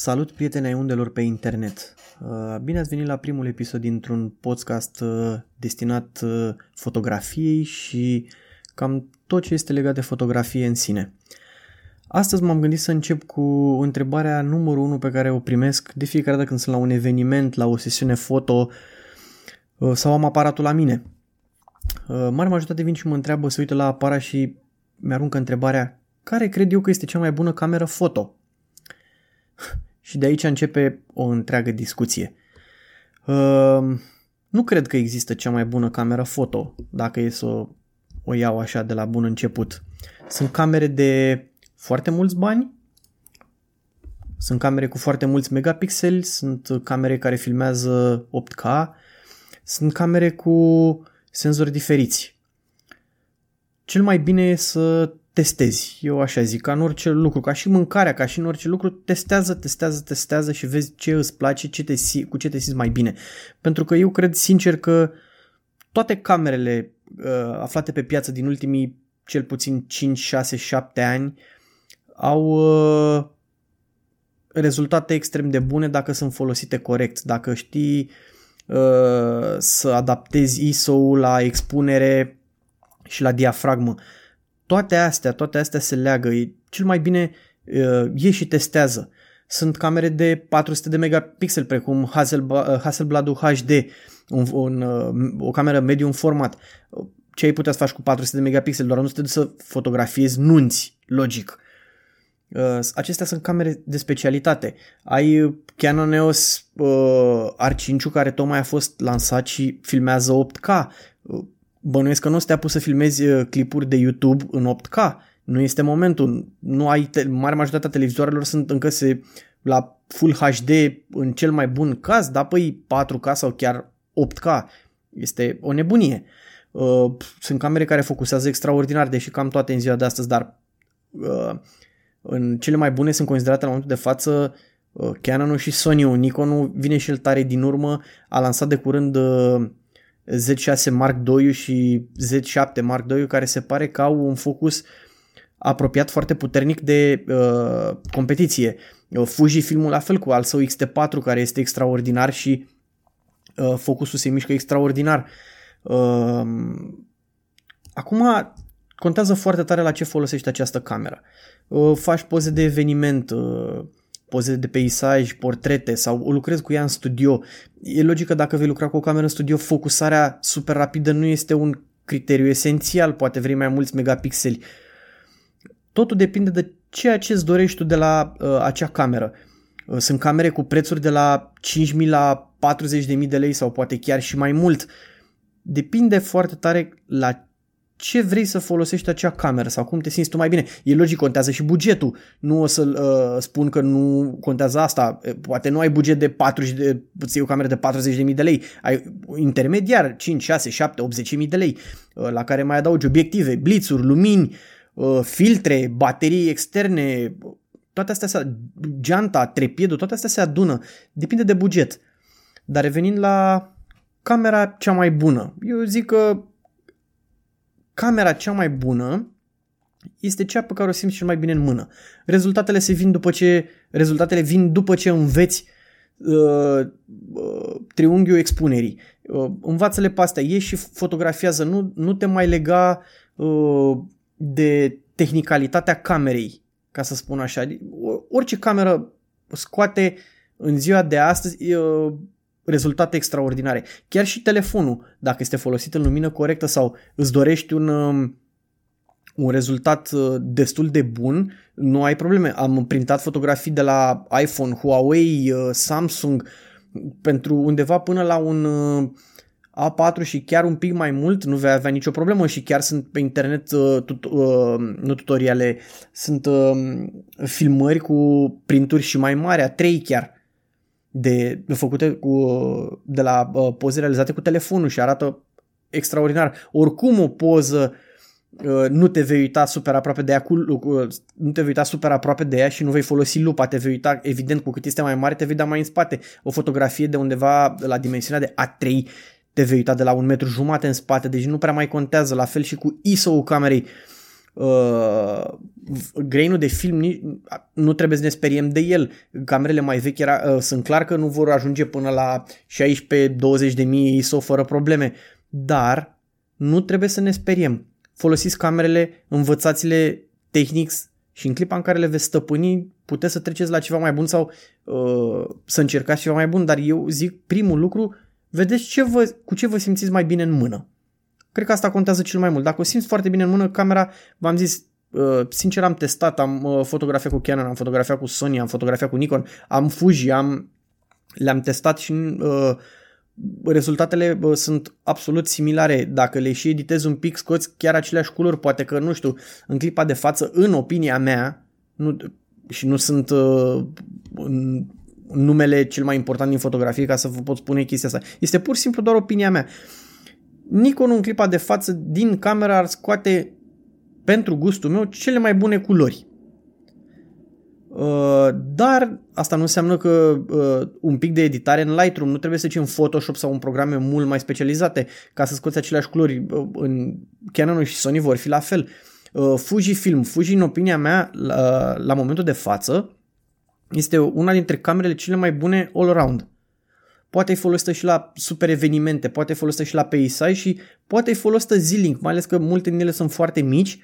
Salut prieteni ai undelor pe internet! Uh, bine ați venit la primul episod dintr-un podcast uh, destinat uh, fotografiei și cam tot ce este legat de fotografie în sine. Astăzi m-am gândit să încep cu întrebarea numărul 1 pe care o primesc de fiecare dată când sunt la un eveniment, la o sesiune foto sau am aparatul la mine. Mare majoritate vin și mă întreabă, se uită la aparat și mi-aruncă întrebarea care cred eu că este cea mai bună cameră foto? Și de aici începe o întreagă discuție. Uh, nu cred că există cea mai bună cameră foto, dacă e să o, o iau așa de la bun început. Sunt camere de foarte mulți bani, sunt camere cu foarte mulți megapixeli, sunt camere care filmează 8K, sunt camere cu senzori diferiți. Cel mai bine e să testezi. Eu așa zic, ca în orice lucru, ca și mâncarea, ca și în orice lucru, testează, testează, testează și vezi ce îți place, ce te, cu ce te simți mai bine. Pentru că eu cred sincer că toate camerele uh, aflate pe piață din ultimii cel puțin 5, 6, 7 ani au uh, rezultate extrem de bune dacă sunt folosite corect, dacă știi uh, să adaptezi ISO-ul la expunere și la diafragmă. Uh, toate astea, toate astea se leagă. E cel mai bine uh, e și testează. Sunt camere de 400 de megapixel, precum uh, Hasselblad HD, un, un, uh, o cameră medium format. Ce ai putea să faci cu 400 de megapixel? Doar nu te duci să fotografiezi nunți, logic. Uh, acestea sunt camere de specialitate. Ai Canon EOS uh, R5 care tocmai a fost lansat și filmează 8K. Uh, bănuiesc că nu o să te apuci să filmezi uh, clipuri de YouTube în 8K. Nu este momentul. Nu ai te- mare majoritatea televizoarelor sunt încă se la Full HD în cel mai bun caz, dar păi 4K sau chiar 8K. Este o nebunie. Uh, sunt camere care focusează extraordinar, deși cam toate în ziua de astăzi, dar uh, în cele mai bune sunt considerate la momentul de față Canon și Sony-ul. Nikon vine și el tare din urmă, a lansat de curând Z6 Mark II și Z7 Mark II care se pare că au un focus apropiat foarte puternic de uh, competiție. Uh, Fuji filmul la fel cu al său XT4 care este extraordinar și uh, focusul se mișcă extraordinar. Uh, acum contează foarte tare la ce folosești această cameră. Uh, faci poze de eveniment, uh, poze de peisaj, portrete sau lucrezi cu ea în studio. E logică dacă vei lucra cu o cameră în studio, focusarea super rapidă nu este un criteriu esențial, poate vrei mai mulți megapixeli. Totul depinde de ceea ce îți dorești tu de la uh, acea cameră. Uh, sunt camere cu prețuri de la 5.000 la 40.000 de lei sau poate chiar și mai mult. Depinde foarte tare la ce vrei să folosești acea cameră sau cum te simți tu mai bine. E logic, contează și bugetul. Nu o să uh, spun că nu contează asta. Poate nu ai buget de 40 de, îți o cameră de 40.000 de lei. Ai intermediar 5, 6, 7, 80.000 de lei uh, la care mai adaugi obiective, blițuri, lumini, uh, filtre, baterii externe, toate astea, se, geanta, trepiedul, toate astea se adună. Depinde de buget. Dar revenind la camera cea mai bună. Eu zic că camera cea mai bună este cea pe care o simți cel mai bine în mână. Rezultatele se vin după ce rezultatele vin după ce înveți uh, uh, triunghiul expunerii. Uh, învață-le pe astea, ieși și fotografiază, nu, nu te mai lega uh, de tehnicalitatea camerei, ca să spun așa. Orice cameră scoate în ziua de astăzi uh, rezultate extraordinare. Chiar și telefonul, dacă este folosit în lumină corectă sau îți dorești un, um, un rezultat uh, destul de bun, nu ai probleme. Am printat fotografii de la iPhone, Huawei, uh, Samsung pentru undeva până la un uh, A4 și chiar un pic mai mult, nu vei avea nicio problemă și chiar sunt pe internet, tut, nu tutoriale, sunt um, filmări cu printuri și mai mari, a 3 chiar de, de făcute cu, de la uh, poze realizate cu telefonul și arată extraordinar. Oricum o poză uh, nu te vei uita super aproape de ea cu, uh, nu te vei uita super aproape de ea și nu vei folosi lupa, te vei uita evident cu cât este mai mare, te vei da mai în spate. O fotografie de undeva la dimensiunea de A3 te vei uita de la un metru jumate în spate, deci nu prea mai contează, la fel și cu ISO-ul camerei. uh, grainul de film nu trebuie să ne speriem de el. Camerele mai vechi era, uh, sunt clar că nu vor ajunge până la 16-20 de mii ISO fără probleme, dar nu trebuie să ne speriem. Folosiți camerele, învățați-le Technics și în clipa în care le veți stăpâni, puteți să treceți la ceva mai bun sau uh, să încercați ceva mai bun, dar eu zic primul lucru, vedeți ce vă, cu ce vă simțiți mai bine în mână. Cred că asta contează cel mai mult. Dacă o simți foarte bine în mână, camera, v-am zis, uh, sincer am testat, am uh, fotografiat cu Canon, am fotografiat cu Sony, am fotografiat cu Nikon, am Fuji, am, le-am testat și uh, rezultatele uh, sunt absolut similare. Dacă le și editezi un pic, scoți chiar aceleași culori, poate că, nu știu, în clipa de față, în opinia mea, nu, și nu sunt uh, numele cel mai important din fotografie ca să vă pot spune chestia asta. Este pur și simplu doar opinia mea. Nikon în clipa de față din camera ar scoate pentru gustul meu cele mai bune culori. Uh, dar asta nu înseamnă că uh, un pic de editare în Lightroom nu trebuie să zicem Photoshop sau un programe mult mai specializate ca să scoți aceleași culori. Uh, în Canon și Sony vor fi la fel. Fujifilm, Fuji în opinia mea la, la momentul de față este una dintre camerele cele mai bune all-around. Poate fi folosită și la super evenimente, poate fi folosită și la peisaj și poate fi folosită zilnic, mai ales că multe din ele sunt foarte mici,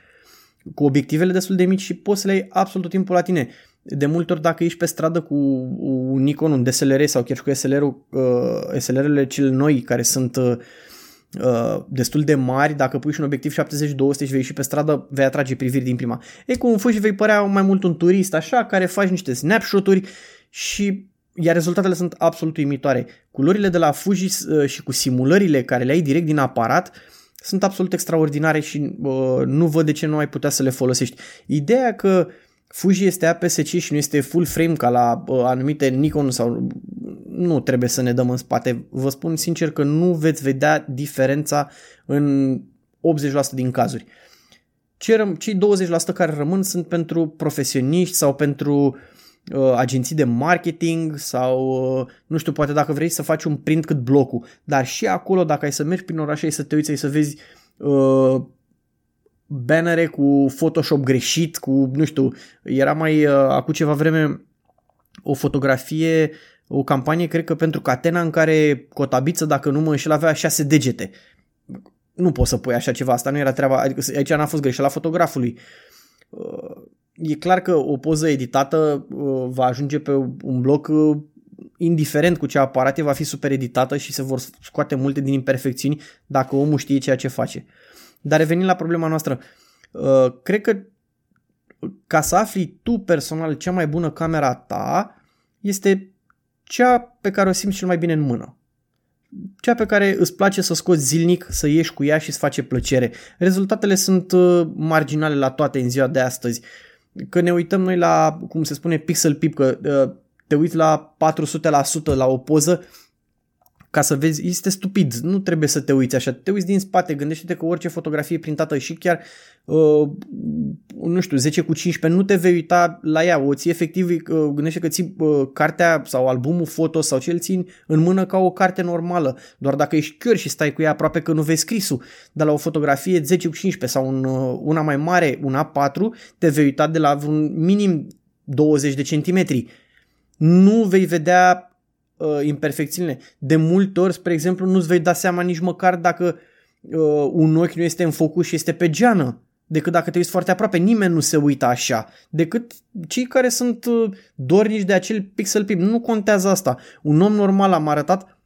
cu obiectivele destul de mici și poți să le ai absolut tot timpul la tine de multe ori dacă ești pe stradă cu un Nikon, un DSLR sau chiar cu SLR-ul, uh, SLR-urile cele noi care sunt uh, uh, destul de mari, dacă pui și un obiectiv 70-200 și vei ieși pe stradă, vei atrage priviri din prima. E cu un fuji vei părea mai mult un turist așa, care faci niște snapshot-uri și iar rezultatele sunt absolut uimitoare. Culorile de la Fuji uh, și cu simulările care le ai direct din aparat sunt absolut extraordinare și uh, nu văd de ce nu ai putea să le folosești. Ideea că uh, Fuji este APS-C și nu este full frame ca la uh, anumite Nikon sau nu trebuie să ne dăm în spate. Vă spun sincer că nu veți vedea diferența în 80% din cazuri. Cei 20% care rămân sunt pentru profesioniști sau pentru uh, agenții de marketing sau uh, nu știu, poate dacă vrei să faci un print cât blocul. Dar și acolo, dacă ai să mergi prin oraș și să te uiți, ai să vezi uh, bannere cu Photoshop greșit, cu, nu știu, era mai uh, acum ceva vreme o fotografie, o campanie, cred că pentru Catena, în care Cotabiță, dacă nu mă înșel, avea șase degete. Nu poți să pui așa ceva, asta nu era treaba, adică aici n-a fost greșeala fotografului. Uh, e clar că o poză editată uh, va ajunge pe un bloc uh, indiferent cu ce aparate, va fi super editată și se vor scoate multe din imperfecțiuni dacă omul știe ceea ce face. Dar revenind la problema noastră, uh, cred că ca să afli tu personal cea mai bună camera ta este cea pe care o simți cel mai bine în mână. Cea pe care îți place să scoți zilnic, să ieși cu ea și să face plăcere. Rezultatele sunt uh, marginale la toate în ziua de astăzi. Că ne uităm noi la, cum se spune, pixel pip, că uh, te uiți la 400% la o poză, ca să vezi, este stupid, nu trebuie să te uiți așa, te uiți din spate, gândește-te că orice fotografie printată și chiar, uh, nu știu, 10 cu 15, nu te vei uita la ea, o ții efectiv, uh, gândește că ții uh, cartea sau albumul foto sau ce îl ții în mână ca o carte normală, doar dacă ești chiar și stai cu ea aproape că nu vezi scrisul, dar la o fotografie 10 cu 15 sau un, uh, una mai mare, una 4, te vei uita de la un minim 20 de centimetri. Nu vei vedea uh, imperfecțiunile. De multe ori, spre exemplu, nu-ți vei da seama nici măcar dacă uh, un ochi nu este în focus și este pe geană decât dacă te uiți foarte aproape. Nimeni nu se uită așa, decât cei care sunt uh, dornici de acel pixel pip. Nu contează asta. Un om normal am arătat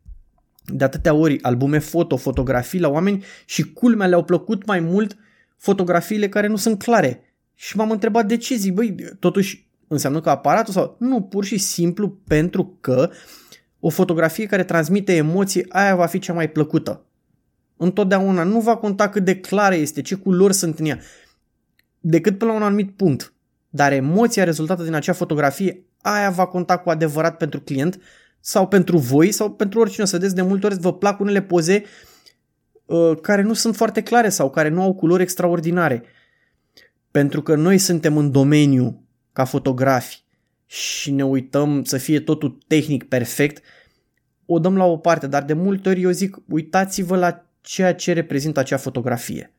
de atâtea ori albume foto, fotografii la oameni și culmea le-au plăcut mai mult fotografiile care nu sunt clare. Și m-am întrebat de ce zic, băi, totuși înseamnă că aparatul sau... Nu, pur și simplu pentru că o fotografie care transmite emoții, aia va fi cea mai plăcută. Întotdeauna nu va conta cât de clară este, ce culori sunt în ea, decât până la un anumit punct. Dar emoția rezultată din acea fotografie, aia va conta cu adevărat pentru client sau pentru voi sau pentru oricine. O să vedeți, de multe ori vă plac unele poze uh, care nu sunt foarte clare sau care nu au culori extraordinare. Pentru că noi suntem în domeniu ca fotografi și ne uităm să fie totul tehnic perfect, o dăm la o parte, dar de multe ori eu zic uitați-vă la ceea ce reprezintă acea fotografie.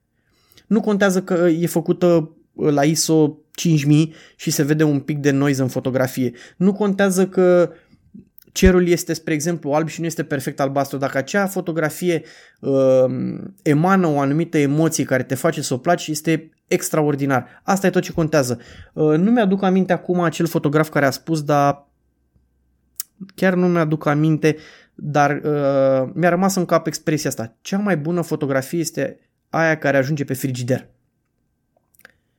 Nu contează că e făcută la ISO 5000 și se vede un pic de noise în fotografie. Nu contează că cerul este, spre exemplu, alb și nu este perfect albastru. Dacă acea fotografie uh, emană o anumită emoție care te face să o placi, este extraordinar. Asta e tot ce contează. Uh, nu mi-aduc aminte acum acel fotograf care a spus, dar chiar nu mi-aduc aminte, dar uh, mi-a rămas în cap expresia asta. Cea mai bună fotografie este aia care ajunge pe frigider.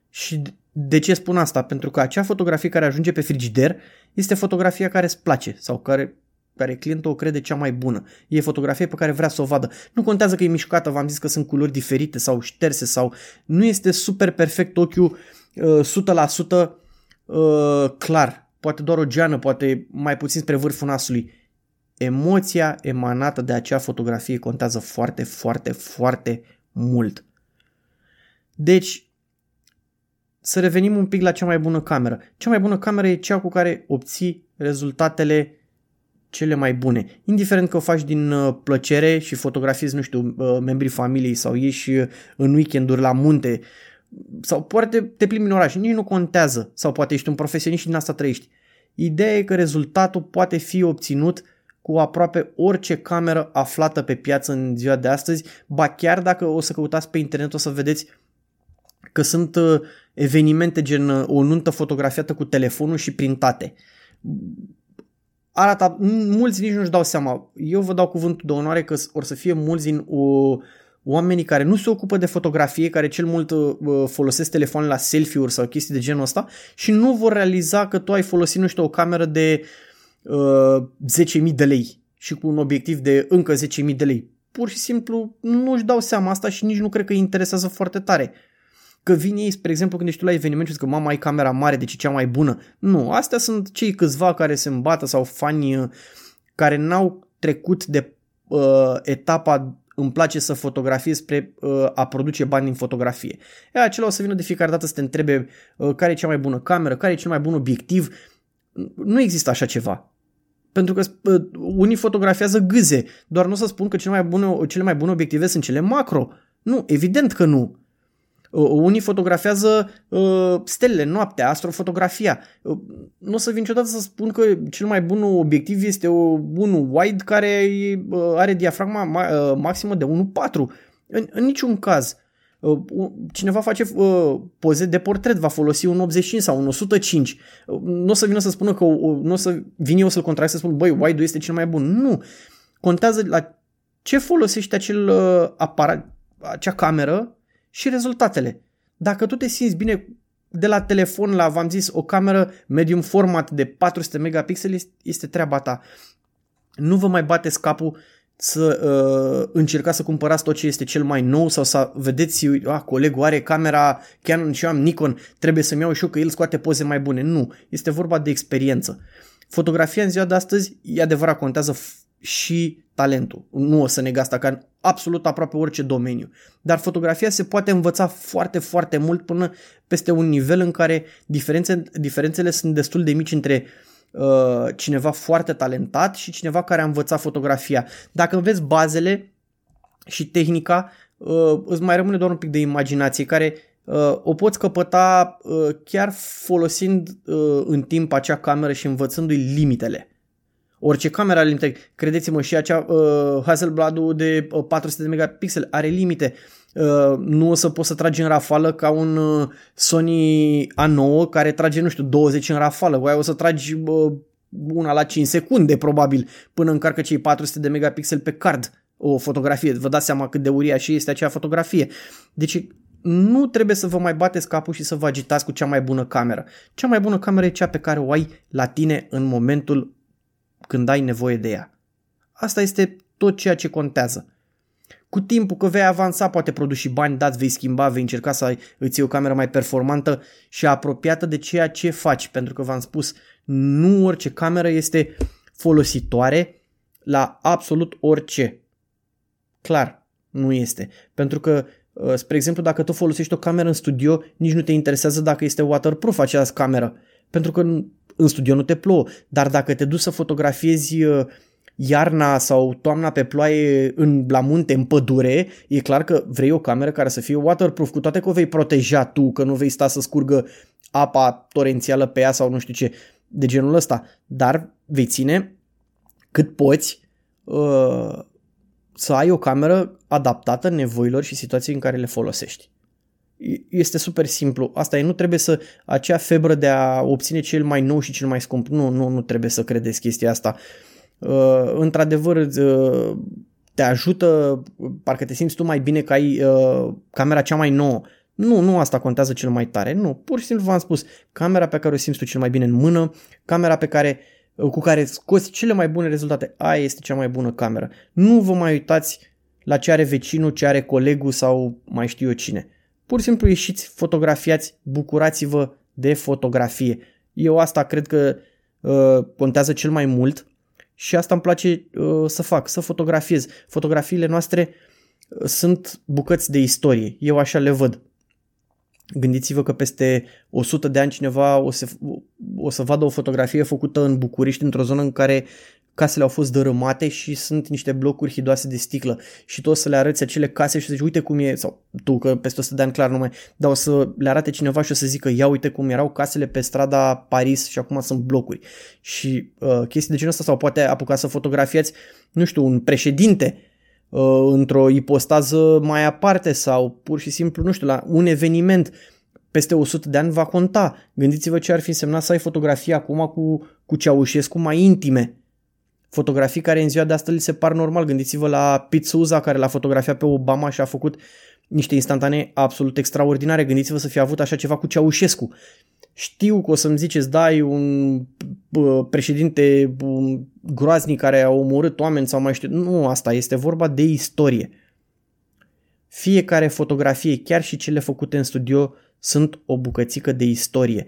Și de ce spun asta? Pentru că acea fotografie care ajunge pe frigider este fotografia care îți place sau care, care clientul o crede cea mai bună. E fotografia pe care vrea să o vadă. Nu contează că e mișcată, v-am zis că sunt culori diferite sau șterse sau nu este super perfect ochiul uh, 100% uh, clar. Poate doar o geană, poate mai puțin spre vârful nasului. Emoția emanată de acea fotografie contează foarte, foarte, foarte mult. Deci, să revenim un pic la cea mai bună cameră. Cea mai bună cameră e cea cu care obții rezultatele cele mai bune. Indiferent că o faci din uh, plăcere și fotografiezi, nu știu, uh, membrii familiei sau ieși uh, în weekenduri la munte sau poate te plimbi în oraș, nici nu contează. Sau poate ești un profesionist și din asta trăiești. Ideea e că rezultatul poate fi obținut cu aproape orice cameră aflată pe piață în ziua de astăzi, ba chiar dacă o să căutați pe internet o să vedeți că sunt uh, evenimente gen uh, o nuntă fotografiată cu telefonul și printate. Arată, mulți nici nu-și dau seama. Eu vă dau cuvântul de onoare că or să fie mulți din o, oamenii care nu se ocupă de fotografie, care cel mult uh, folosesc telefoane la selfie-uri sau chestii de genul ăsta și nu vor realiza că tu ai folosit, nu știu, o cameră de uh, 10.000 de lei și cu un obiectiv de încă 10.000 de lei. Pur și simplu nu-și dau seama asta și nici nu cred că îi interesează foarte tare. Că vin ei, spre exemplu, când ești tu la eveniment și zic că mama ai camera mare, deci e cea mai bună. Nu, astea sunt cei câțiva care se îmbată sau fani uh, care n-au trecut de uh, etapa îmi place să fotografiez spre uh, a produce bani din fotografie. E, acela o să vină de fiecare dată să te întrebe uh, care e cea mai bună cameră, care e cel mai bun obiectiv. Nu există așa ceva. Pentru că uh, unii fotografiază gâze, doar nu o să spun că cele mai bune, cele mai bune obiective sunt cele macro. Nu, evident că nu. Uh, unii fotografiază uh, stelele, noaptea, astrofotografia. Uh, nu o să vin niciodată să spun că cel mai bun obiectiv este o, unul wide care uh, are diafragma ma, uh, maximă de 1.4. În, în niciun caz. Uh, cineva face uh, poze de portret, va folosi un 85 sau un 105. Uh, nu o să vină să spună că nu o să vin eu să-l contract să spun, băi, wide-ul este cel mai bun. Nu. Contează la ce folosește acel uh, aparat, acea cameră și rezultatele. Dacă tu te simți bine de la telefon la, v-am zis, o cameră medium format de 400 megapixeli, este treaba ta. Nu vă mai bateți capul să uh, încercați să cumpărați tot ce este cel mai nou sau să vedeți, a, colegul are camera Canon și eu am Nikon, trebuie să-mi iau și eu că el scoate poze mai bune. Nu, este vorba de experiență. Fotografia în ziua de astăzi, e adevărat, contează și talentul. Nu o să neg asta ca în absolut aproape orice domeniu. Dar fotografia se poate învăța foarte, foarte mult până peste un nivel în care diferențe, diferențele sunt destul de mici între uh, cineva foarte talentat și cineva care a învățat fotografia. Dacă înveți bazele și tehnica, uh, îți mai rămâne doar un pic de imaginație care uh, o poți căpăta uh, chiar folosind uh, în timp acea cameră și învățându-i limitele. Orice camera are limite. Credeți-mă, și acea uh, Hasselblad de uh, 400 de megapixel are limite. Uh, nu o să poți să tragi în rafală ca un uh, Sony A9 care trage, nu știu, 20 în rafală. Voi o să tragi uh, una la 5 secunde probabil până încarcă cei 400 de megapixel pe card o fotografie. Vă dați seama cât de uriașă este acea fotografie. Deci nu trebuie să vă mai bateți capul și să vă agitați cu cea mai bună cameră. Cea mai bună cameră e cea pe care o ai la tine în momentul când ai nevoie de ea. Asta este tot ceea ce contează. Cu timpul că vei avansa, poate produci și bani dați, vei schimba, vei încerca să îți iei o cameră mai performantă și apropiată de ceea ce faci, pentru că v-am spus, nu orice cameră este folositoare la absolut orice. Clar, nu este. Pentru că, uh, spre exemplu, dacă tu folosești o cameră în studio, nici nu te interesează dacă este waterproof această cameră. Pentru că în studio nu te plouă, dar dacă te duci să fotografiezi uh, iarna sau toamna pe ploaie în, la munte, în pădure, e clar că vrei o cameră care să fie waterproof, cu toate că o vei proteja tu, că nu vei sta să scurgă apa torențială pe ea sau nu știu ce, de genul ăsta, dar vei ține cât poți uh, să ai o cameră adaptată nevoilor și situației în care le folosești. Este super simplu. Asta e, nu trebuie să acea febră de a obține cel mai nou și cel mai scump. Nu, nu, nu trebuie să credeți chestia asta. Uh, într-adevăr, uh, te ajută, parcă te simți tu mai bine că ai uh, camera cea mai nouă. Nu, nu asta contează cel mai tare. Nu, pur și simplu v-am spus, camera pe care o simți tu cel mai bine în mână, camera pe care uh, cu care scoți cele mai bune rezultate, aia este cea mai bună cameră. Nu vă mai uitați la ce are vecinul, ce are colegul sau mai știu eu cine. Pur și simplu ieșiți, fotografiați, bucurați-vă de fotografie. Eu asta cred că uh, contează cel mai mult și asta îmi place uh, să fac, să fotografiez. Fotografiile noastre uh, sunt bucăți de istorie, eu așa le văd. Gândiți-vă că peste 100 de ani cineva o să, o să vadă o fotografie făcută în București, într-o zonă în care casele au fost dărâmate și sunt niște blocuri hidoase de sticlă. Și tu o să le arăți acele case și să zici uite cum e, sau tu că peste 100 de ani clar nu mai, dar o să le arate cineva și o să zică ia uite cum erau casele pe strada Paris și acum sunt blocuri. Și uh, chestii de genul ăsta sau poate apuca să fotografiați, nu știu, un președinte uh, într-o ipostază mai aparte sau pur și simplu, nu știu, la un eveniment peste 100 de ani va conta. Gândiți-vă ce ar fi însemnat să ai fotografii acum cu, cu Ceaușescu mai intime fotografii care în ziua de astăzi se par normal. Gândiți-vă la Pizzuza care l-a fotografiat pe Obama și a făcut niște instantanee absolut extraordinare. Gândiți-vă să fie avut așa ceva cu Ceaușescu. Știu că o să-mi ziceți, da, e un președinte groaznic care a omorât oameni sau mai știu. Nu asta, este vorba de istorie. Fiecare fotografie, chiar și cele făcute în studio, sunt o bucățică de istorie.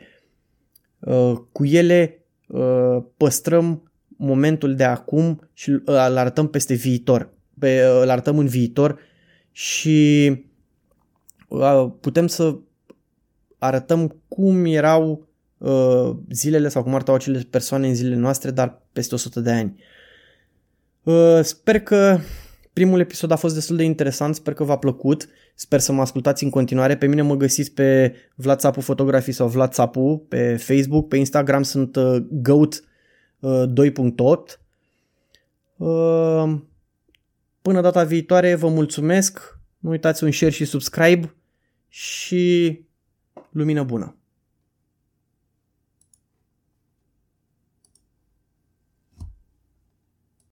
Uh, cu ele uh, păstrăm momentul de acum și îl arătăm peste viitor, pe, îl arătăm în viitor și putem să arătăm cum erau uh, zilele sau cum arătau acele persoane în zilele noastre, dar peste 100 de ani. Uh, sper că primul episod a fost destul de interesant, sper că v-a plăcut, sper să mă ascultați în continuare. Pe mine mă găsiți pe Vlad Țapu Fotografii sau Vlad Țapu pe Facebook, pe Instagram sunt uh, Goat 2.8. Uh, până data viitoare vă mulțumesc, nu uitați un share și subscribe și lumină bună!